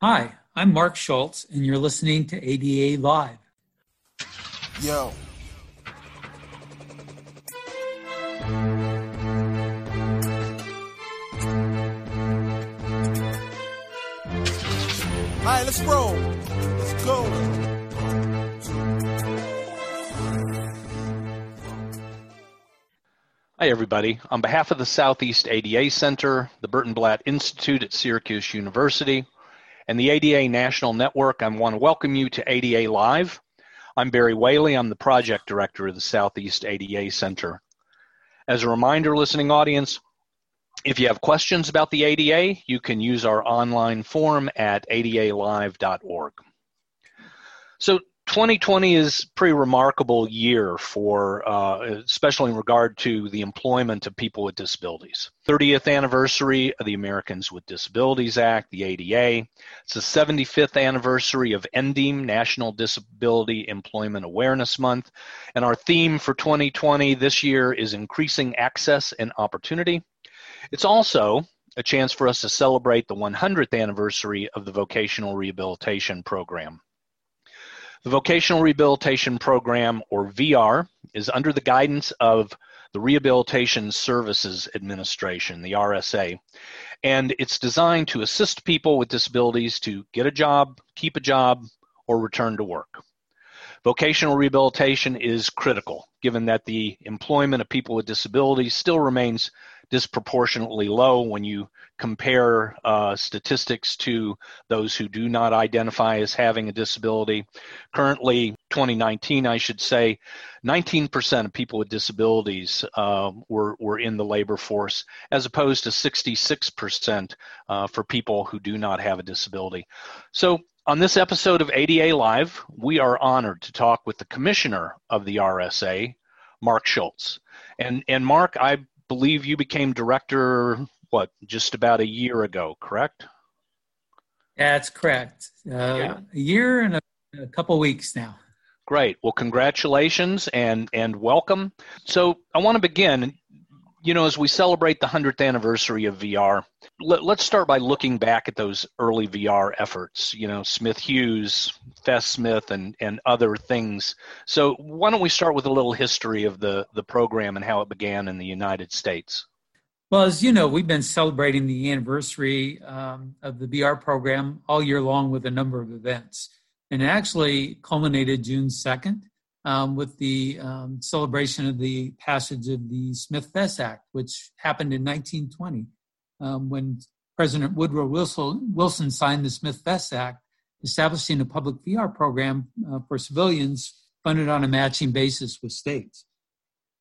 Hi, I'm Mark Schultz, and you're listening to ADA Live. Yo. All right, let's roll. Let's go. Hi, everybody. On behalf of the Southeast ADA Center, the Burton Blatt Institute at Syracuse University, and the ADA National Network, I want to welcome you to ADA Live. I'm Barry Whaley. I'm the project director of the Southeast ADA Center. As a reminder, listening audience, if you have questions about the ADA, you can use our online form at adalive.org. So 2020 is a pretty remarkable year for, uh, especially in regard to the employment of people with disabilities. 30th anniversary of the Americans with Disabilities Act, the ADA. It's the 75th anniversary of NDEAM, National Disability Employment Awareness Month. And our theme for 2020 this year is increasing access and opportunity. It's also a chance for us to celebrate the 100th anniversary of the Vocational Rehabilitation Program. The Vocational Rehabilitation Program, or VR, is under the guidance of the Rehabilitation Services Administration, the RSA, and it's designed to assist people with disabilities to get a job, keep a job, or return to work. Vocational rehabilitation is critical, given that the employment of people with disabilities still remains disproportionately low when you compare uh, statistics to those who do not identify as having a disability. Currently, 2019, I should say, 19% of people with disabilities uh, were, were in the labor force, as opposed to 66% uh, for people who do not have a disability. So, on this episode of ADA Live, we are honored to talk with the commissioner of the RSA, Mark Schultz. And, and Mark, I believe you became director, what, just about a year ago, correct? That's correct. Uh, Yeah. A year and a, a couple weeks now. Great. Well, congratulations and and welcome. So I want to begin. You know, as we celebrate the hundredth anniversary of VR, let, let's start by looking back at those early VR efforts. You know, Smith Hughes, Fess Smith, and and other things. So why don't we start with a little history of the the program and how it began in the United States? Well, as you know, we've been celebrating the anniversary um, of the VR program all year long with a number of events. And it actually culminated June 2nd um, with the um, celebration of the passage of the Smith Fess Act, which happened in 1920 um, when President Woodrow Wilson, Wilson signed the Smith Fess Act, establishing a public VR program uh, for civilians funded on a matching basis with states.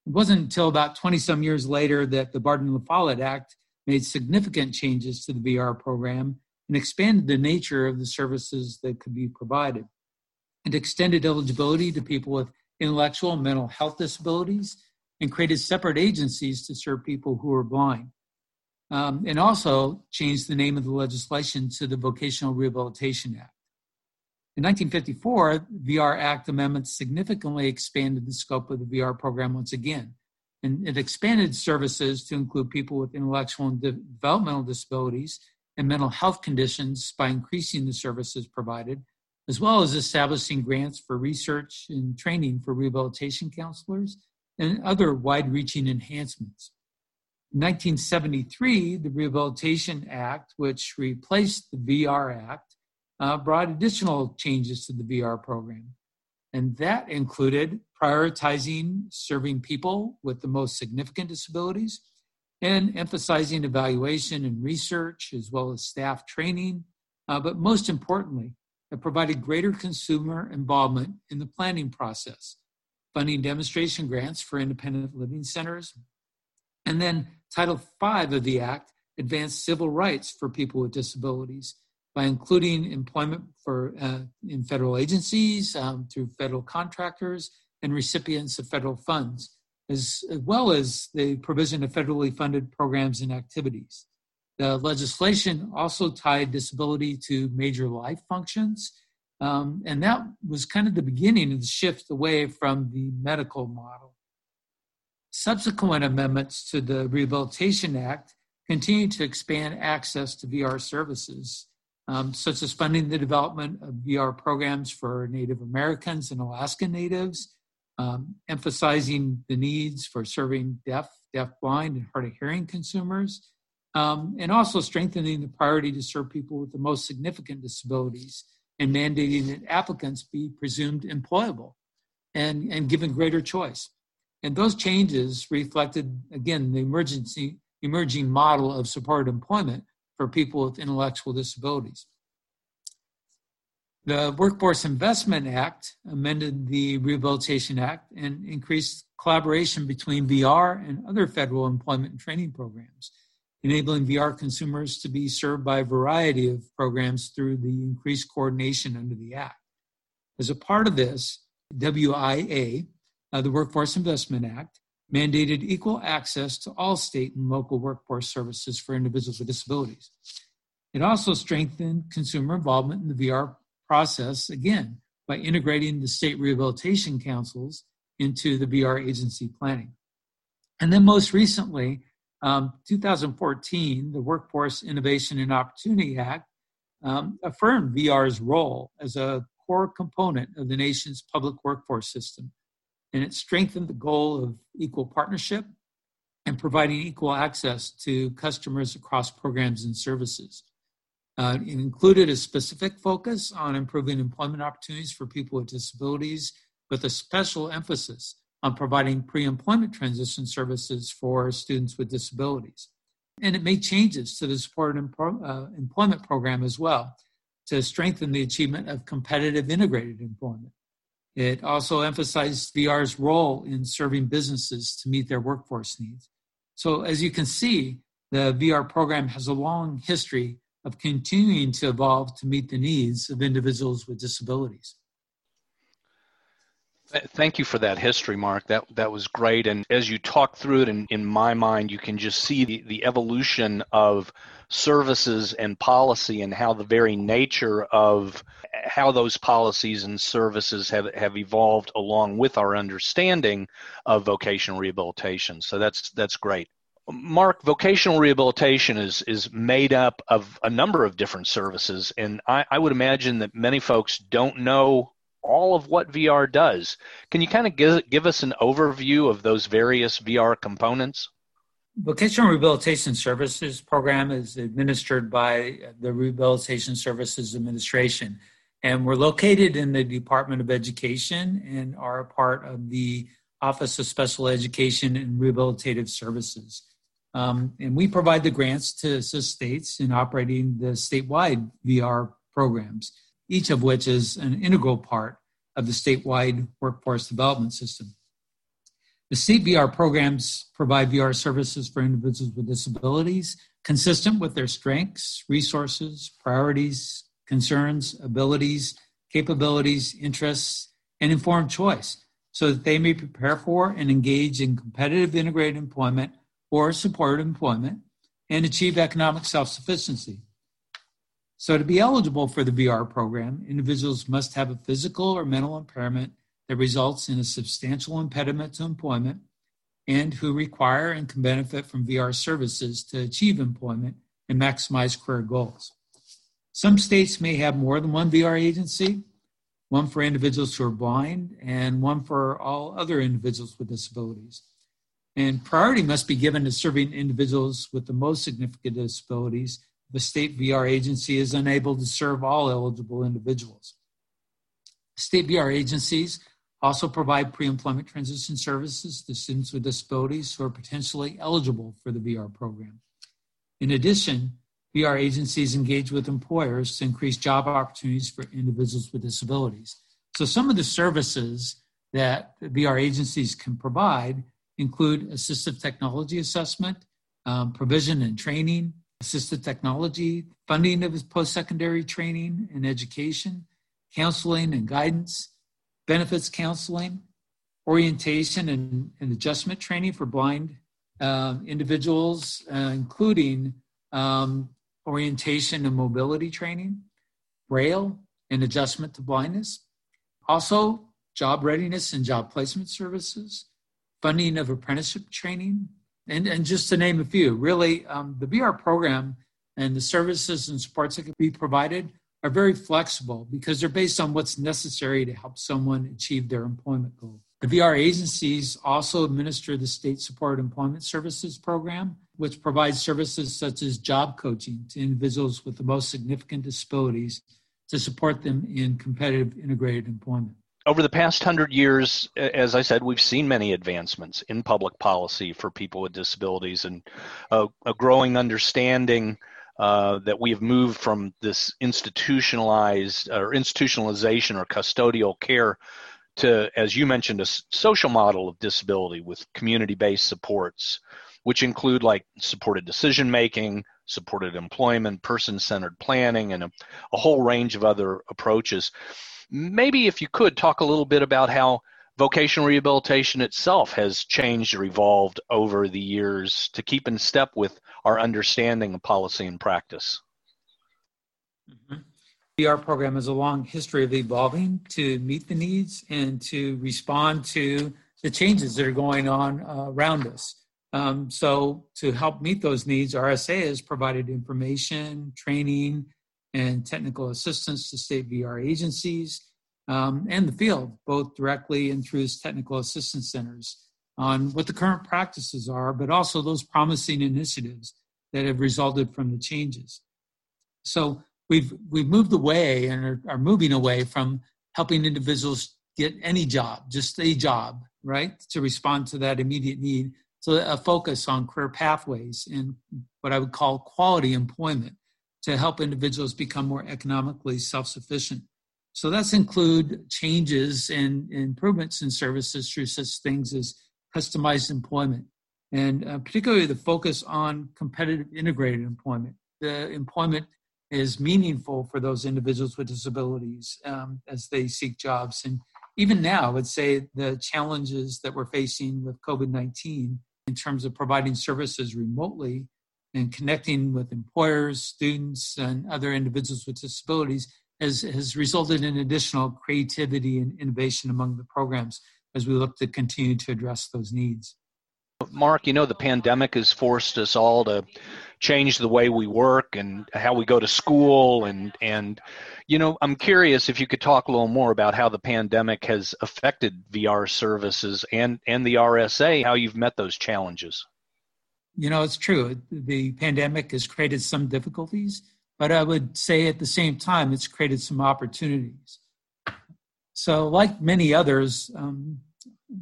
It wasn't until about 20 some years later that the Barden La Act made significant changes to the VR program and expanded the nature of the services that could be provided. It extended eligibility to people with intellectual and mental health disabilities and created separate agencies to serve people who are blind. Um, and also changed the name of the legislation to the Vocational Rehabilitation Act. In 1954, VR Act amendments significantly expanded the scope of the VR program once again. And it expanded services to include people with intellectual and de- developmental disabilities and mental health conditions by increasing the services provided, as well as establishing grants for research and training for rehabilitation counselors and other wide reaching enhancements. In 1973, the Rehabilitation Act, which replaced the VR Act, uh, brought additional changes to the VR program. And that included prioritizing serving people with the most significant disabilities and emphasizing evaluation and research as well as staff training. Uh, but most importantly, it provided greater consumer involvement in the planning process, funding demonstration grants for independent living centers. And then Title V of the Act advanced civil rights for people with disabilities by including employment for uh, in federal agencies um, through federal contractors and recipients of federal funds, as, as well as the provision of federally funded programs and activities. The legislation also tied disability to major life functions, um, and that was kind of the beginning of the shift away from the medical model. Subsequent amendments to the Rehabilitation Act continue to expand access to VR services um, such as funding the development of VR programs for Native Americans and Alaska Natives, um, emphasizing the needs for serving deaf, deaf-blind, and hard-of-hearing consumers, um, and also strengthening the priority to serve people with the most significant disabilities and mandating that applicants be presumed employable and, and given greater choice. And those changes reflected, again, the emergency, emerging model of supported employment for people with intellectual disabilities. The Workforce Investment Act amended the Rehabilitation Act and increased collaboration between VR and other federal employment and training programs, enabling VR consumers to be served by a variety of programs through the increased coordination under the Act. As a part of this, WIA, uh, the Workforce Investment Act, mandated equal access to all state and local workforce services for individuals with disabilities. It also strengthened consumer involvement in the VR process, again, by integrating the state rehabilitation councils into the VR agency planning. And then most recently, um, 2014, the Workforce Innovation and Opportunity Act um, affirmed VR's role as a core component of the nation's public workforce system and it strengthened the goal of equal partnership and providing equal access to customers across programs and services. Uh, it included a specific focus on improving employment opportunities for people with disabilities, with a special emphasis on providing pre employment transition services for students with disabilities. And it made changes to the supported uh, employment program as well to strengthen the achievement of competitive integrated employment. It also emphasized VR's role in serving businesses to meet their workforce needs. So, as you can see, the VR program has a long history of continuing to evolve to meet the needs of individuals with disabilities. Thank you for that history, Mark. That that was great. And as you talk through it, in, in my mind, you can just see the, the evolution of services and policy and how the very nature of how those policies and services have, have evolved along with our understanding of vocational rehabilitation. So that's that's great. Mark, vocational rehabilitation is is made up of a number of different services, and I, I would imagine that many folks don't know all of what VR does. Can you kind of give, give us an overview of those various VR components? Vocational Rehabilitation Services program is administered by the Rehabilitation Services Administration. And we're located in the Department of Education and are a part of the Office of Special Education and Rehabilitative Services. Um, and we provide the grants to assist states in operating the statewide VR programs, each of which is an integral part of the statewide workforce development system. The state VR programs provide VR services for individuals with disabilities consistent with their strengths, resources, priorities, concerns, abilities, capabilities, interests, and informed choice so that they may prepare for and engage in competitive integrated employment or supported employment and achieve economic self sufficiency. So, to be eligible for the VR program, individuals must have a physical or mental impairment that results in a substantial impediment to employment and who require and can benefit from VR services to achieve employment and maximize career goals. Some states may have more than one VR agency, one for individuals who are blind and one for all other individuals with disabilities. And priority must be given to serving individuals with the most significant disabilities. The state VR agency is unable to serve all eligible individuals. State VR agencies also provide pre employment transition services to students with disabilities who are potentially eligible for the VR program. In addition, VR agencies engage with employers to increase job opportunities for individuals with disabilities. So, some of the services that VR agencies can provide include assistive technology assessment, um, provision and training, assistive technology, funding of post secondary training and education, counseling and guidance, benefits counseling, orientation and, and adjustment training for blind uh, individuals, uh, including um, orientation and mobility training, braille and adjustment to blindness. Also, job readiness and job placement services, funding of apprenticeship training, and, and just to name a few. Really, um, the VR program And the services and supports that can be provided are very flexible because they're based on what's necessary to help someone achieve their employment goal. The VR agencies also administer the State Supported Employment Services Program, which provides services such as job coaching to individuals with the most significant disabilities to support them in competitive integrated employment. Over the past hundred years, as I said, we've seen many advancements in public policy for people with disabilities and a, a growing understanding uh, that we have moved from this institutionalized or institutionalization or custodial care to, as you mentioned, a social model of disability with community-based supports, which include like supported decision making, supported employment, person-centered planning, and a, a whole range of other approaches. Maybe if you could talk a little bit about how vocational rehabilitation itself has changed or evolved over the years to keep in step with our understanding of policy and practice. Mm-hmm. VR program has a long history of evolving to meet the needs and to respond to the changes that are going on uh, around us. Um, so, to help meet those needs, RSA has provided information, training, and technical assistance to state VR agencies um, and the field, both directly and through its technical assistance centers, on what the current practices are, but also those promising initiatives that have resulted from the changes. So we've we've moved away and are, are moving away from helping individuals get any job, just a job, right, to respond to that immediate need. So a focus on career pathways and what I would call quality employment to help individuals become more economically self-sufficient. So that's include changes and improvements in services through such things as customized employment, and uh, particularly the focus on competitive integrated employment. The employment is meaningful for those individuals with disabilities um, as they seek jobs. And even now, I would say the challenges that we're facing with COVID 19 in terms of providing services remotely and connecting with employers, students, and other individuals with disabilities has, has resulted in additional creativity and innovation among the programs as we look to continue to address those needs. Mark, you know, the pandemic has forced us all to change the way we work and how we go to school. And, and, you know, I'm curious if you could talk a little more about how the pandemic has affected VR services and, and the RSA, how you've met those challenges. You know, it's true. The pandemic has created some difficulties, but I would say at the same time, it's created some opportunities. So, like many others, um,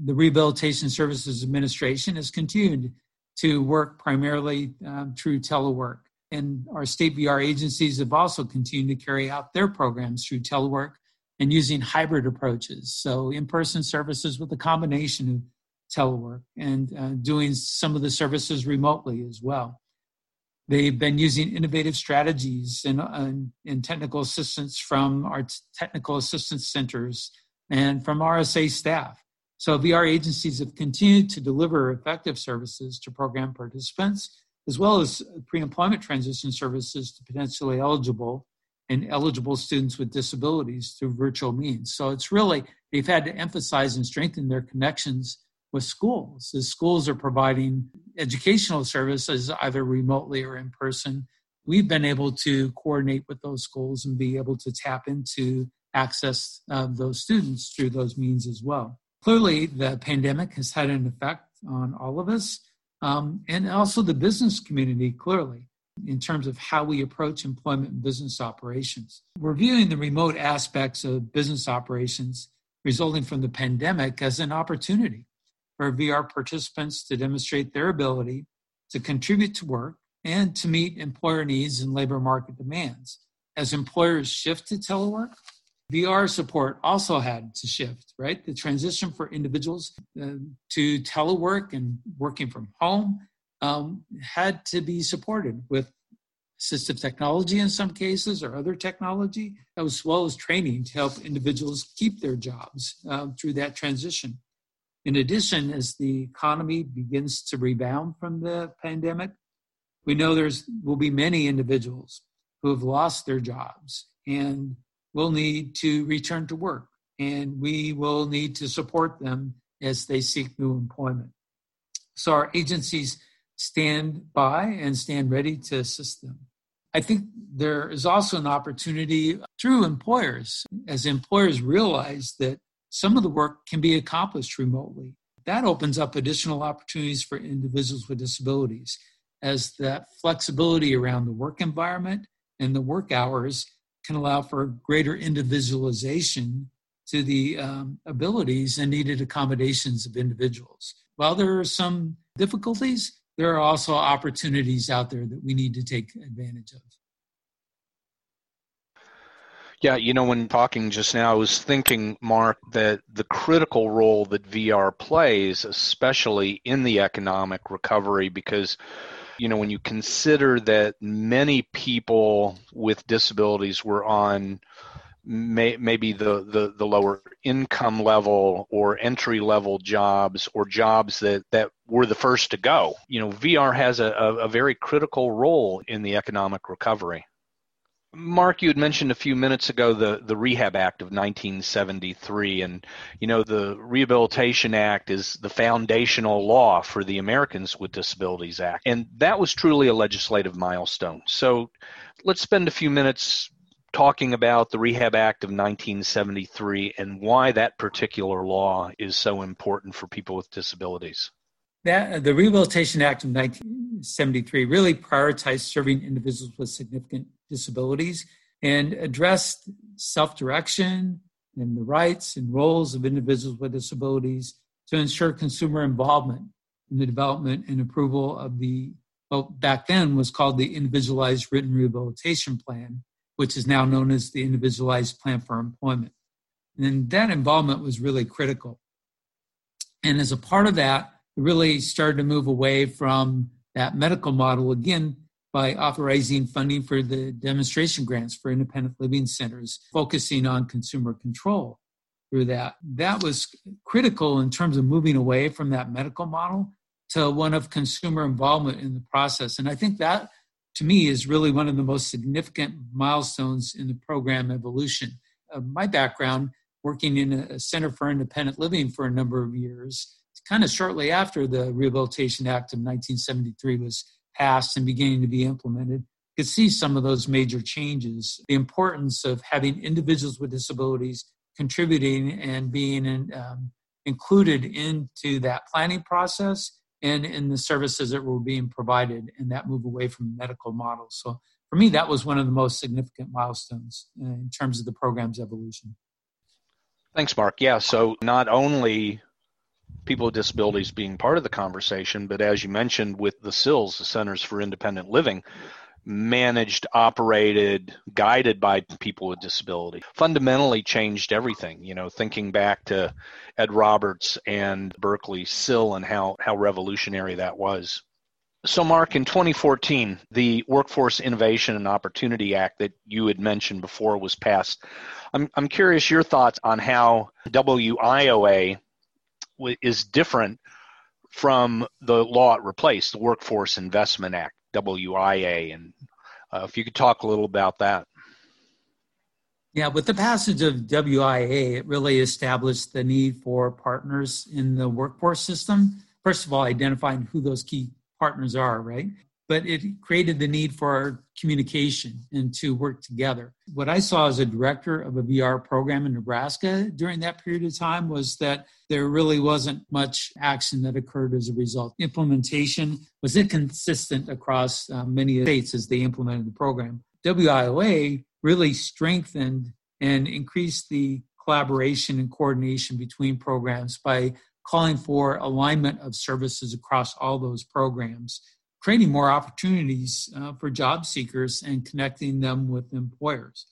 the Rehabilitation Services Administration has continued to work primarily um, through telework. And our state VR agencies have also continued to carry out their programs through telework and using hybrid approaches. So, in person services with a combination of telework and uh, doing some of the services remotely as well. They've been using innovative strategies and, and, and technical assistance from our t- technical assistance centers and from RSA staff. So VR agencies have continued to deliver effective services to program participants, as well as pre-employment transition services to potentially eligible and eligible students with disabilities through virtual means. So it's really, they've had to emphasize and strengthen their connections with schools. The schools are providing educational services either remotely or in person. We've been able to coordinate with those schools and be able to tap into access of those students through those means as well clearly the pandemic has had an effect on all of us um, and also the business community clearly in terms of how we approach employment and business operations we're viewing the remote aspects of business operations resulting from the pandemic as an opportunity for vr participants to demonstrate their ability to contribute to work and to meet employer needs and labor market demands as employers shift to telework VR support also had to shift, right? The transition for individuals uh, to telework and working from home um, had to be supported with assistive technology in some cases or other technology, as well as training to help individuals keep their jobs uh, through that transition. In addition, as the economy begins to rebound from the pandemic, we know there's will be many individuals who have lost their jobs and will need to return to work and we will need to support them as they seek new employment. So our agencies stand by and stand ready to assist them. I think there is also an opportunity through employers as employers realize that some of the work can be accomplished remotely. That opens up additional opportunities for individuals with disabilities as that flexibility around the work environment and the work hours can allow for greater individualization to the um, abilities and needed accommodations of individuals. While there are some difficulties, there are also opportunities out there that we need to take advantage of. Yeah, you know, when talking just now, I was thinking, Mark, that the critical role that VR plays, especially in the economic recovery, because, you know, when you consider that many people with disabilities were on may, maybe the, the, the lower income level or entry level jobs or jobs that, that were the first to go. You know, VR has a, a, a very critical role in the economic recovery. Mark, you had mentioned a few minutes ago the, the Rehab Act of 1973, and you know the Rehabilitation Act is the foundational law for the Americans with Disabilities Act, and that was truly a legislative milestone. So, let's spend a few minutes talking about the Rehab Act of 1973 and why that particular law is so important for people with disabilities. That, uh, the Rehabilitation Act of 1973 really prioritized serving individuals with significant disabilities and addressed self direction and the rights and roles of individuals with disabilities to ensure consumer involvement in the development and approval of the, well, back then was called the Individualized Written Rehabilitation Plan, which is now known as the Individualized Plan for Employment. And that involvement was really critical. And as a part of that, really started to move away from that medical model again by authorizing funding for the demonstration grants for independent living centers, focusing on consumer control through that. That was critical in terms of moving away from that medical model to one of consumer involvement in the process. And I think that to me is really one of the most significant milestones in the program evolution. Uh, my background, working in a center for independent living for a number of years, kind of shortly after the Rehabilitation Act of 1973 was passed and beginning to be implemented, could see some of those major changes. The importance of having individuals with disabilities contributing and being in, um, included into that planning process and in the services that were being provided and that move away from medical model. So for me, that was one of the most significant milestones uh, in terms of the program's evolution. Thanks, Mark. Yeah, so not only people with disabilities being part of the conversation, but as you mentioned with the CILS, the Centers for Independent Living, managed, operated, guided by people with disability. Fundamentally changed everything. You know, thinking back to Ed Roberts and Berkeley CIL and how, how revolutionary that was. So, Mark, in 2014, the Workforce Innovation and Opportunity Act that you had mentioned before was passed. I'm, I'm curious your thoughts on how WIOA is different from the law it replaced, the Workforce Investment Act. WIA, and uh, if you could talk a little about that. Yeah, with the passage of WIA, it really established the need for partners in the workforce system. First of all, identifying who those key partners are, right? But it created the need for communication and to work together. What I saw as a director of a VR program in Nebraska during that period of time was that there really wasn't much action that occurred as a result. Implementation was inconsistent across uh, many states as they implemented the program. WIOA really strengthened and increased the collaboration and coordination between programs by calling for alignment of services across all those programs creating more opportunities uh, for job seekers and connecting them with employers.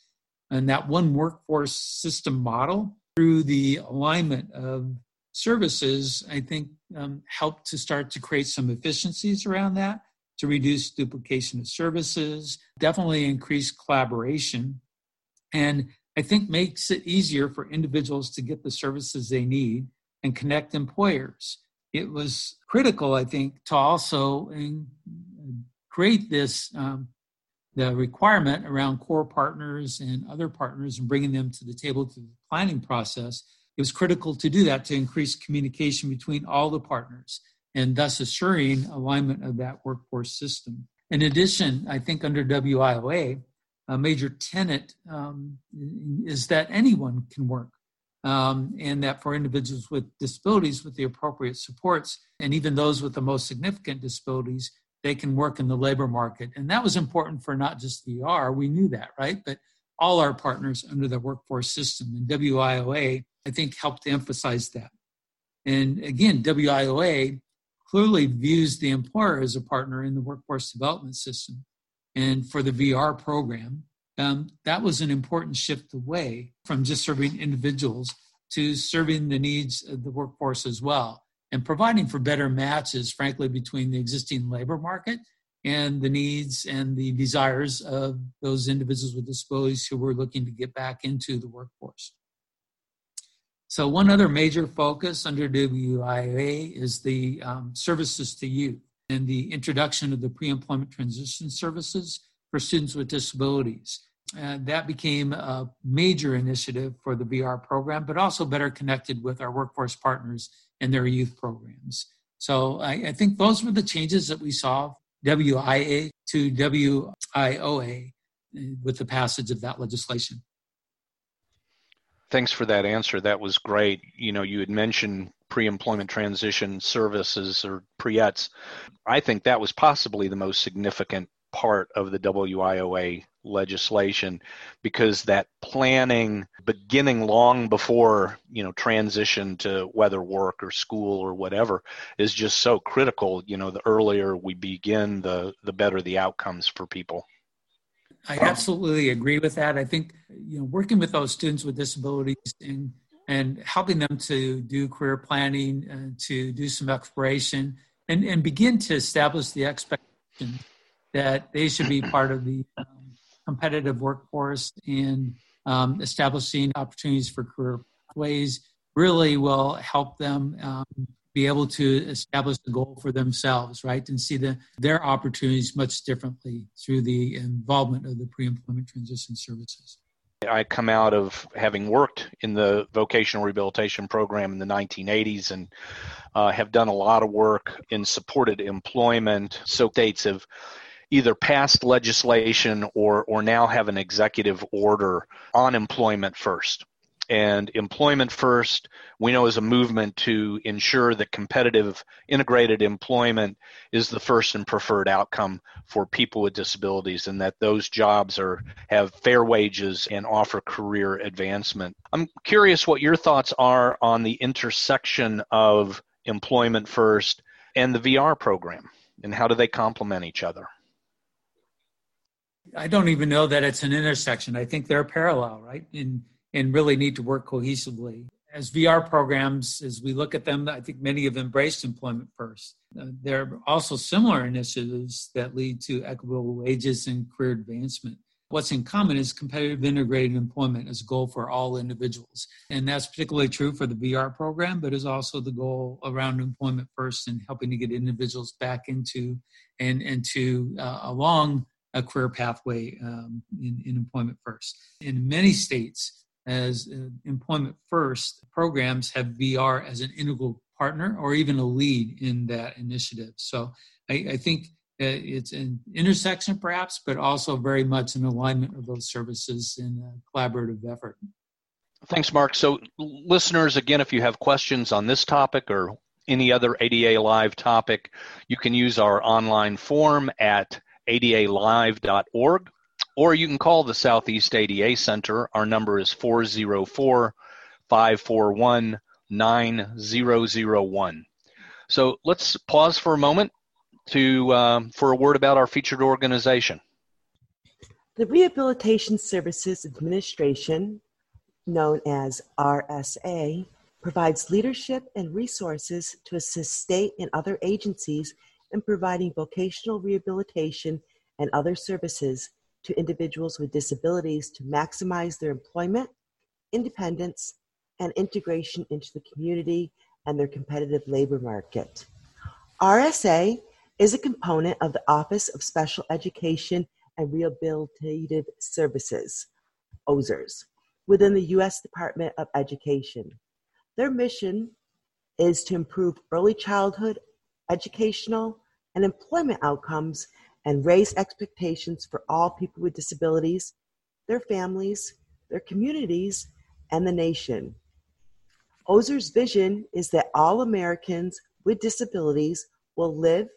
And that one workforce system model through the alignment of services, I think, um, helped to start to create some efficiencies around that to reduce duplication of services, definitely increase collaboration, and I think makes it easier for individuals to get the services they need and connect employers it was critical, I think, to also create this um, the requirement around core partners and other partners and bringing them to the table to the planning process. It was critical to do that to increase communication between all the partners and thus assuring alignment of that workforce system. In addition, I think under WIOA, a major tenet um, is that anyone can work. Um, and that for individuals with disabilities with the appropriate supports, and even those with the most significant disabilities, they can work in the labor market. And that was important for not just VR, we knew that, right? But all our partners under the workforce system. And WIOA, I think, helped to emphasize that. And again, WIOA clearly views the employer as a partner in the workforce development system. And for the VR program, um, that was an important shift away from just serving individuals to serving the needs of the workforce as well and providing for better matches, frankly, between the existing labor market and the needs and the desires of those individuals with disabilities who were looking to get back into the workforce. So, one other major focus under WIA is the um, services to youth and the introduction of the pre employment transition services for students with disabilities. And that became a major initiative for the VR program, but also better connected with our workforce partners and their youth programs. So I, I think those were the changes that we saw WIA to WIOA with the passage of that legislation. Thanks for that answer. That was great. You know, you had mentioned pre-employment transition services or Pre-ETS. I think that was possibly the most significant part of the WIOA legislation because that planning beginning long before you know transition to whether work or school or whatever is just so critical you know the earlier we begin the the better the outcomes for people. I absolutely agree with that. I think you know working with those students with disabilities and and helping them to do career planning uh, to do some exploration and and begin to establish the expectation that they should be part of the um, competitive workforce and um, establishing opportunities for career pathways really will help them um, be able to establish a goal for themselves, right, and see the, their opportunities much differently through the involvement of the pre-employment transition services. I come out of having worked in the vocational rehabilitation program in the 1980s and uh, have done a lot of work in supported employment. So states have either passed legislation or or now have an executive order on employment first. And employment first, we know is a movement to ensure that competitive integrated employment is the first and preferred outcome for people with disabilities and that those jobs are have fair wages and offer career advancement. I'm curious what your thoughts are on the intersection of employment first and the VR program and how do they complement each other? I don't even know that it's an intersection. I think they're parallel, right? And and really need to work cohesively. As VR programs, as we look at them, I think many have embraced employment first. Uh, there are also similar initiatives that lead to equitable wages and career advancement. What's in common is competitive integrated employment as a goal for all individuals. And that's particularly true for the VR program, but is also the goal around employment first and helping to get individuals back into and, and to uh, along a career pathway um, in, in, employment first. In many states, as uh, employment first programs have VR as an integral partner or even a lead in that initiative. So I, I think it's an intersection perhaps, but also very much an alignment of those services in a collaborative effort. Thanks, Mark. So, listeners, again, if you have questions on this topic or any other ADA Live topic, you can use our online form at adalive.org, or you can call the Southeast ADA Center. Our number is 404 541 9001. So let's pause for a moment to um, for a word about our featured organization. The Rehabilitation Services Administration, known as RSA, provides leadership and resources to assist state and other agencies in providing vocational rehabilitation and other services to individuals with disabilities to maximize their employment, independence, and integration into the community and their competitive labor market. RSA is a component of the Office of Special Education and Rehabilitative Services, OSERS, within the U.S. Department of Education. Their mission is to improve early childhood educational and employment outcomes and raise expectations for all people with disabilities, their families, their communities, and the nation. OSERS' vision is that all Americans with disabilities will live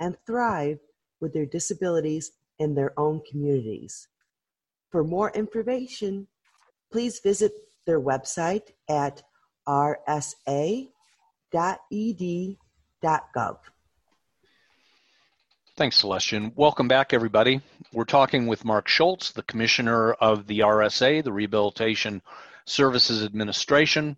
and thrive with their disabilities in their own communities. For more information, please visit their website at rsa.ed.gov. Thanks, Celestian. Welcome back, everybody. We're talking with Mark Schultz, the Commissioner of the RSA, the Rehabilitation Services Administration.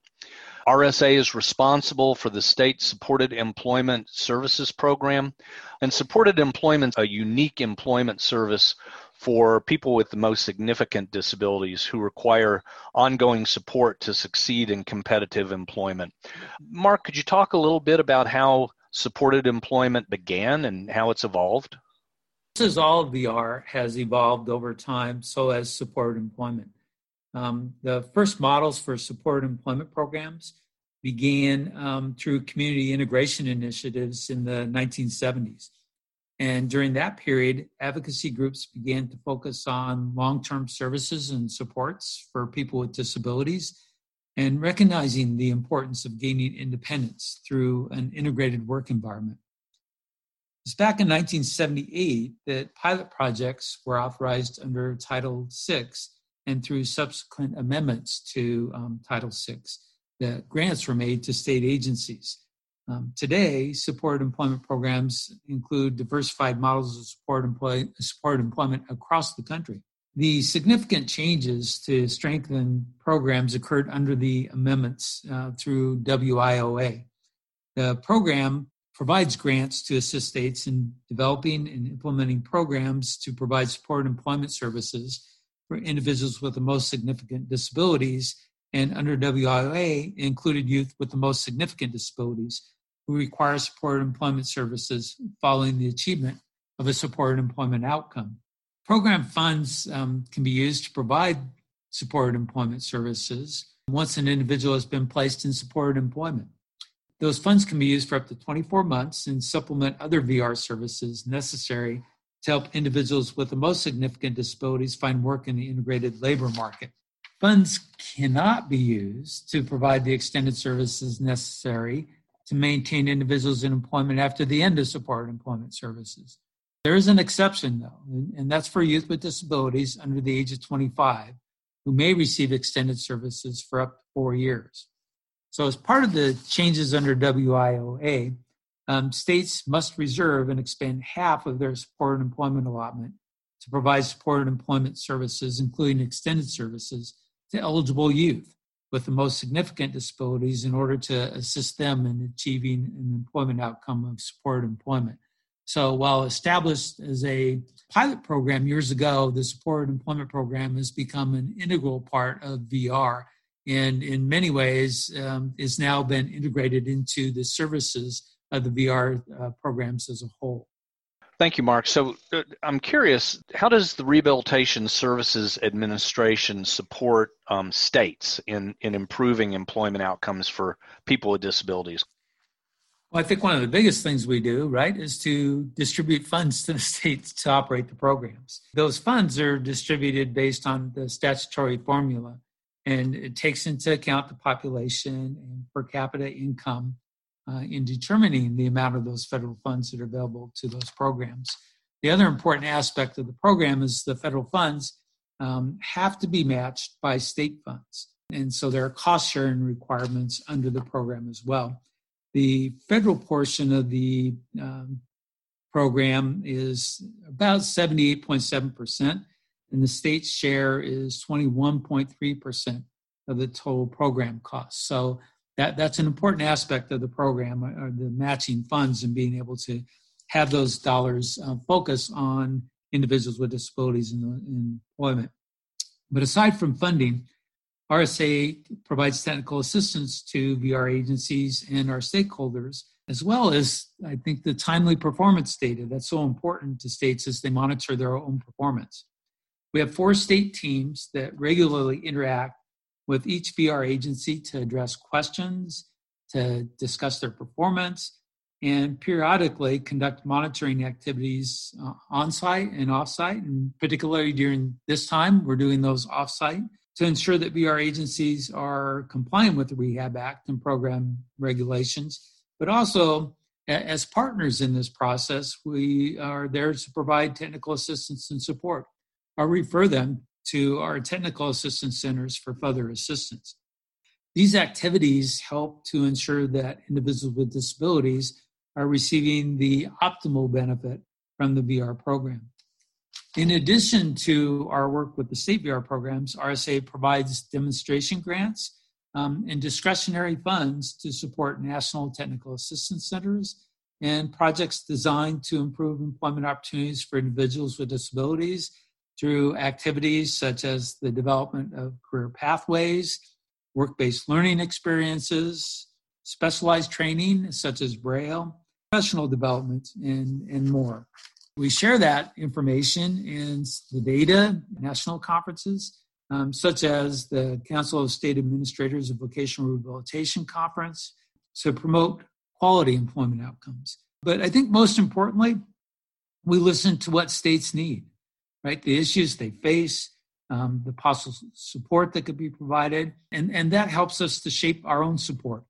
RSA is responsible for the state supported employment services program, and supported employment a unique employment service for people with the most significant disabilities who require ongoing support to succeed in competitive employment. Mark, could you talk a little bit about how supported employment began and how it's evolved? This is all VR has evolved over time, so has supported employment. Um, the first models for supported employment programs began um, through community integration initiatives in the 1970s. And during that period, advocacy groups began to focus on long term services and supports for people with disabilities and recognizing the importance of gaining independence through an integrated work environment. It's back in 1978 that pilot projects were authorized under Title VI and through subsequent amendments to um, Title VI that grants were made to state agencies. Um, today, supported employment programs include diversified models of support, employ, support employment across the country. The significant changes to strengthen programs occurred under the amendments uh, through WIOA. The program provides grants to assist states in developing and implementing programs to provide support employment services for individuals with the most significant disabilities and under WIOA included youth with the most significant disabilities who require supported employment services following the achievement of a supported employment outcome. Program funds um, can be used to provide supported employment services once an individual has been placed in supported employment. Those funds can be used for up to 24 months and supplement other VR services necessary to help individuals with the most significant disabilities find work in the integrated labor market. Funds cannot be used to provide the extended services necessary to maintain individuals in employment after the end of supported employment services. There is an exception, though, and that's for youth with disabilities under the age of 25 who may receive extended services for up to four years. So, as part of the changes under WIOA, um, states must reserve and expand half of their supported employment allotment to provide supported employment services, including extended services, to eligible youth with the most significant disabilities in order to assist them in achieving an employment outcome of supported employment. So, while established as a pilot program years ago, the supported employment program has become an integral part of VR and, in many ways, um, is now been integrated into the services of the VR uh, programs as a whole. Thank you, Mark. So uh, I'm curious, how does the Rehabilitation Services Administration support um, states in, in improving employment outcomes for people with disabilities? Well, I think one of the biggest things we do, right, is to distribute funds to the states to operate the programs. Those funds are distributed based on the statutory formula, and it takes into account the population and per capita income uh, in determining the amount of those federal funds that are available to those programs. The other important aspect of the program is the federal funds um, have to be matched by state funds. And so there are cost sharing requirements under the program as well. The federal portion of the um, program is about 78.7%, and the state share is 21.3% of the total program cost. So that that's an important aspect of the program, uh, or the matching funds and being able to have those dollars uh, focus on individuals with disabilities in, in employment. But aside from funding, RSA provides technical assistance to VR agencies and our stakeholders, as well as, I think, the timely performance data that's so important to states as they monitor their own performance. We have four state teams that regularly interact with each VR agency to address questions, to discuss their performance, and periodically conduct monitoring activities uh, on site and off site. And particularly during this time, we're doing those off site to ensure that VR agencies are compliant with the Rehab Act and program regulations, but also as partners in this process, we are there to provide technical assistance and support or refer them to our technical assistance centers for further assistance. These activities help to ensure that individuals with disabilities are receiving the optimal benefit from the VR program. In addition to our work with the state VR programs, RSA provides demonstration grants um, and discretionary funds to support national technical assistance centers and projects designed to improve employment opportunities for individuals with disabilities through activities such as the development of career pathways, work based learning experiences, specialized training such as Braille, professional development, and, and more. We share that information in the data, national conferences, um, such as the Council of State Administrators of Vocational Rehabilitation Conference, to promote quality employment outcomes. But I think most importantly, we listen to what states need, right? The issues they face, um, the possible support that could be provided, and, and that helps us to shape our own support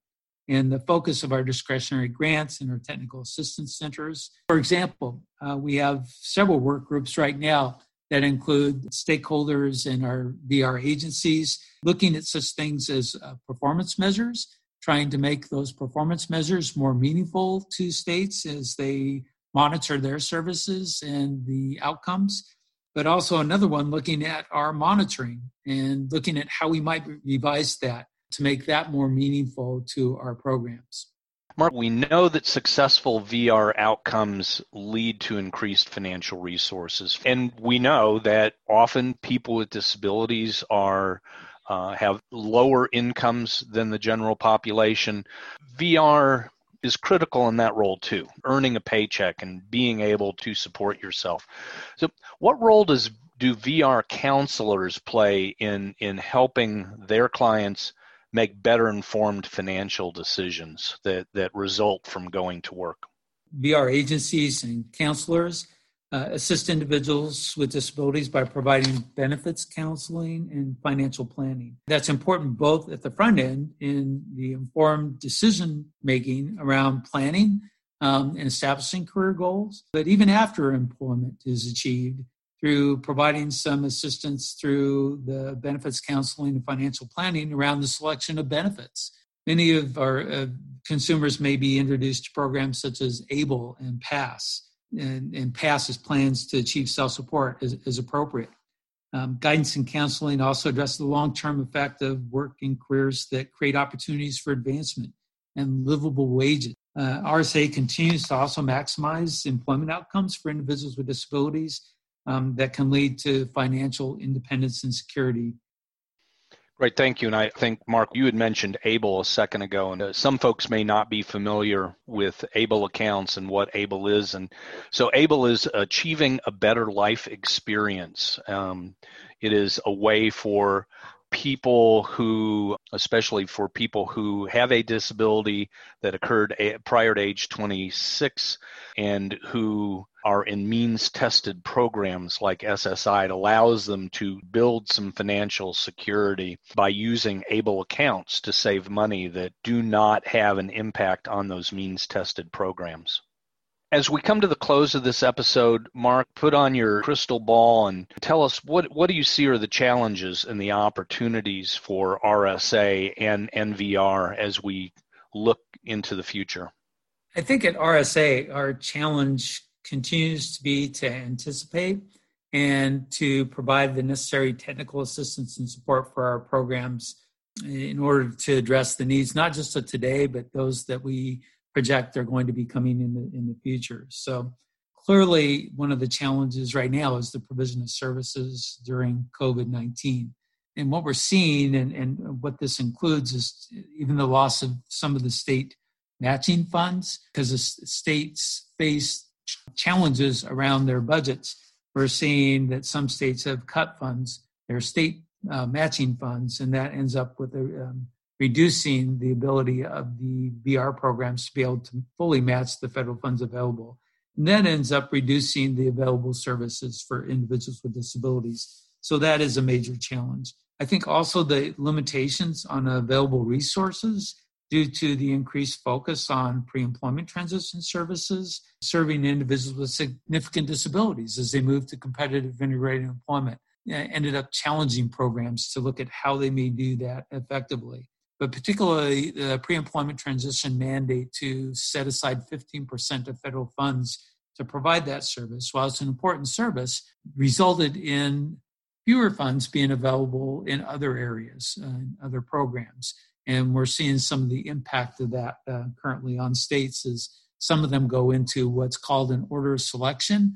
and the focus of our discretionary grants and our technical assistance centers. For example, uh, we have several work groups right now that include stakeholders in our VR agencies, looking at such things as uh, performance measures, trying to make those performance measures more meaningful to states as they monitor their services and the outcomes. But also another one looking at our monitoring and looking at how we might revise that to make that more meaningful to our programs. Mark, we know that successful VR outcomes lead to increased financial resources. And we know that often people with disabilities are uh, have lower incomes than the general population. VR is critical in that role too, earning a paycheck and being able to support yourself. So, what role does do VR counselors play in in helping their clients make better informed financial decisions that that result from going to work? VR agencies and counselors uh, assist individuals with disabilities by providing benefits counseling and financial planning. That's important both at the front end in the informed decision making around planning um, and establishing career goals, but even after employment is achieved through providing some assistance through the benefits counseling and financial planning around the selection of benefits. Many of our uh, consumers may be introduced to programs such as ABLE and PASS and, and passes plans to achieve self support as, as appropriate. Um, guidance and counseling also address the long term effect of work and careers that create opportunities for advancement and livable wages. Uh, RSA continues to also maximize employment outcomes for individuals with disabilities um, that can lead to financial independence and security Great, thank you. And I think, Mark, you had mentioned ABLE a second ago, and uh, some folks may not be familiar with ABLE accounts and what ABLE is. And so, ABLE is achieving a better life experience. Um, it is a way for people who, especially for people who have a disability that occurred prior to age 26 and who are in means tested programs like SSI, it allows them to build some financial security by using able accounts to save money that do not have an impact on those means tested programs. As we come to the close of this episode, Mark, put on your crystal ball and tell us what, what do you see are the challenges and the opportunities for RSA and NVR as we look into the future? I think at RSA, our challenge continues to be to anticipate and to provide the necessary technical assistance and support for our programs in order to address the needs not just of today but those that we project are going to be coming in the in the future. So clearly one of the challenges right now is the provision of services during covid-19 and what we're seeing and, and what this includes is even the loss of some of the state matching funds because the states face challenges around their budgets. We're seeing that some states have cut funds, their state uh, matching funds, and that ends up with a, um, reducing the ability of the VR programs to be able to fully match the federal funds available. And that ends up reducing the available services for individuals with disabilities. So that is a major challenge. I think also the limitations on available resources due to the increased focus on pre employment transition services, serving individuals with significant disabilities as they move to competitive integrated employment. Ended up challenging programs to look at how they may do that effectively but particularly the pre-employment transition mandate to set aside 15% of federal funds to provide that service, while it's an important service, resulted in fewer funds being available in other areas, uh, in other programs. And we're seeing some of the impact of that uh, currently on states is some of them go into what's called an order of selection,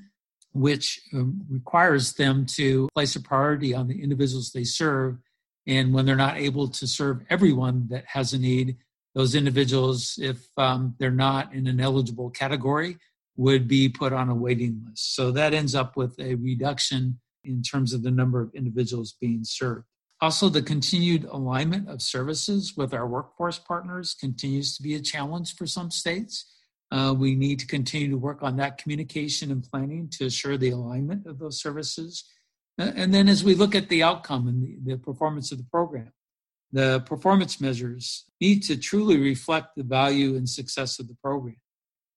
which um, requires them to place a priority on the individuals they serve and when they're not able to serve everyone that has a need, those individuals, if um, they're not in an eligible category, would be put on a waiting list. So that ends up with a reduction in terms of the number of individuals being served. Also, the continued alignment of services with our workforce partners continues to be a challenge for some states. Uh, we need to continue to work on that communication and planning to assure the alignment of those services and then as we look at the outcome and the, the performance of the program, the performance measures need to truly reflect the value and success of the program.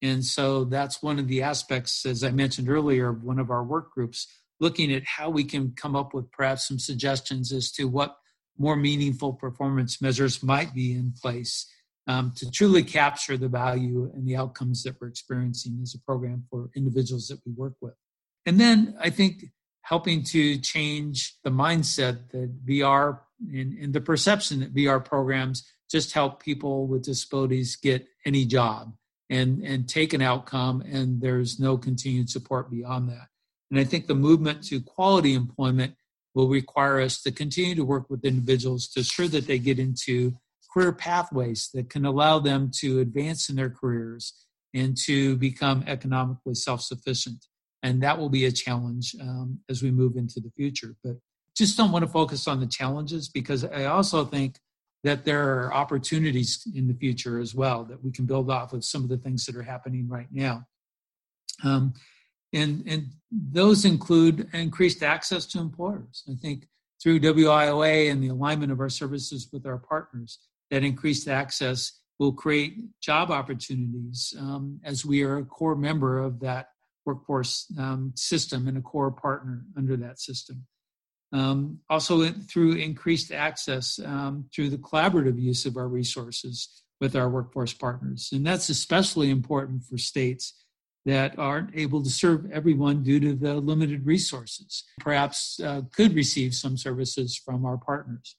And so that's one of the aspects, as I mentioned earlier, of one of our work groups, looking at how we can come up with perhaps some suggestions as to what more meaningful performance measures might be in place um, to truly capture the value and the outcomes that we're experiencing as a program for individuals that we work with. And then I think helping to change the mindset that VR and, and, the perception that VR programs just help people with disabilities get any job and, and take an outcome, and there's no continued support beyond that. And I think the movement to quality employment will require us to continue to work with individuals to ensure that they get into career pathways that can allow them to advance in their careers and to become economically self sufficient and that will be a challenge um, as we move into the future. But just don't want to focus on the challenges because I also think that there are opportunities in the future as well that we can build off of some of the things that are happening right now. Um, and, and those include increased access to employers. I think through WIOA and the alignment of our services with our partners, that increased access will create job opportunities um, as we are a core member of that workforce um, system and a core partner under that system. Um, also, through increased access um, through the collaborative use of our resources with our workforce partners. And that's especially important for states that aren't able to serve everyone due to the limited resources, perhaps uh, could receive some services from our partners.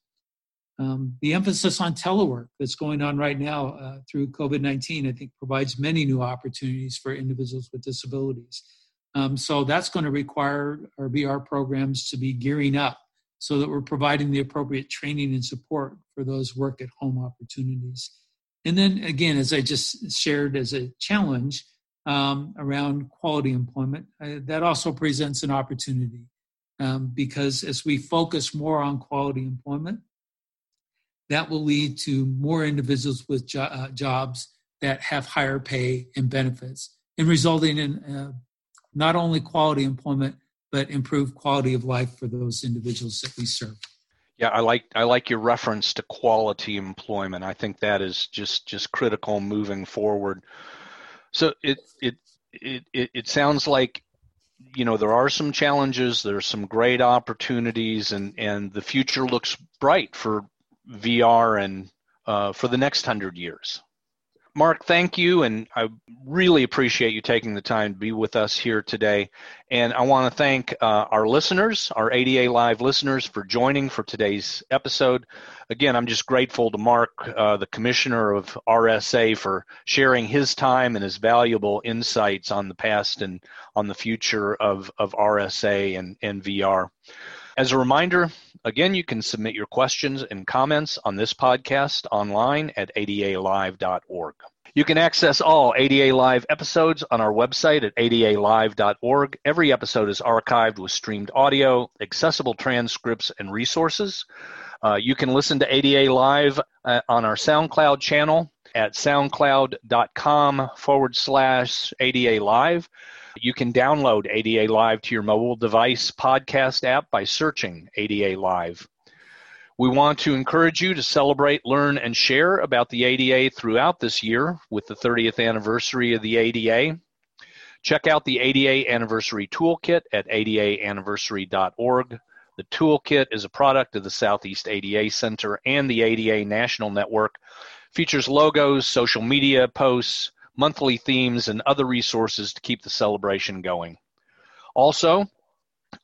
Um, the emphasis on telework that's going on right now uh, through COVID 19, I think, provides many new opportunities for individuals with disabilities. Um, so that's going to require our VR programs to be gearing up so that we're providing the appropriate training and support for those work at home opportunities. And then again, as I just shared as a challenge um, around quality employment, uh, that also presents an opportunity um, because as we focus more on quality employment, that will lead to more individuals with jo- uh, jobs that have higher pay and benefits, and resulting in uh, not only quality employment but improved quality of life for those individuals that we serve. Yeah, I like I like your reference to quality employment. I think that is just just critical moving forward. So it it it it, it sounds like you know there are some challenges there's some great opportunities and and the future looks bright for VR and uh, for the next hundred years. Mark, thank you, and I really appreciate you taking the time to be with us here today. And I want to thank uh, our listeners, our ADA Live listeners, for joining for today's episode. Again, I'm just grateful to Mark, uh, the Commissioner of RSA, for sharing his time and his valuable insights on the past and on the future of, of RSA and, and VR. As a reminder, again, you can submit your questions and comments on this podcast online at adalive.org. You can access all ADA Live episodes on our website at adalive.org. Every episode is archived with streamed audio, accessible transcripts, and resources. Uh, you can listen to ADA Live uh, on our SoundCloud channel at soundcloud.com forward slash ADA Live. You can download ADA Live to your mobile device podcast app by searching ADA Live. We want to encourage you to celebrate, learn, and share about the ADA throughout this year with the 30th anniversary of the ADA. Check out the ADA Anniversary Toolkit at adaanniversary.org. The toolkit is a product of the Southeast ADA Center and the ADA National Network. Features logos, social media posts, monthly themes, and other resources to keep the celebration going. Also,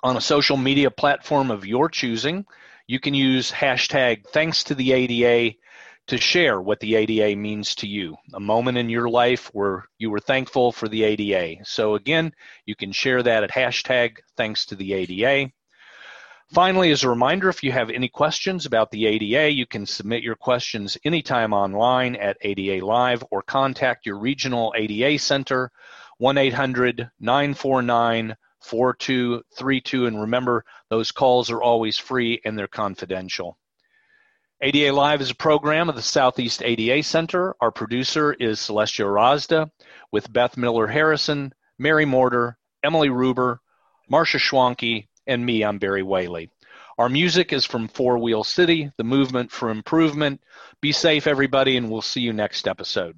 on a social media platform of your choosing, you can use hashtag thanks to the ADA to share what the ADA means to you, a moment in your life where you were thankful for the ADA. So again, you can share that at hashtag thanks to the ADA. Finally, as a reminder, if you have any questions about the ADA, you can submit your questions anytime online at ADA Live or contact your regional ADA center, 1 800 949 4232. And remember, those calls are always free and they're confidential. ADA Live is a program of the Southeast ADA Center. Our producer is Celestia Ohrazda with Beth Miller Harrison, Mary Morter, Emily Ruber, Marsha Schwanke, and me, I'm Barry Whaley. Our music is from Four Wheel City, the movement for improvement. Be safe, everybody, and we'll see you next episode.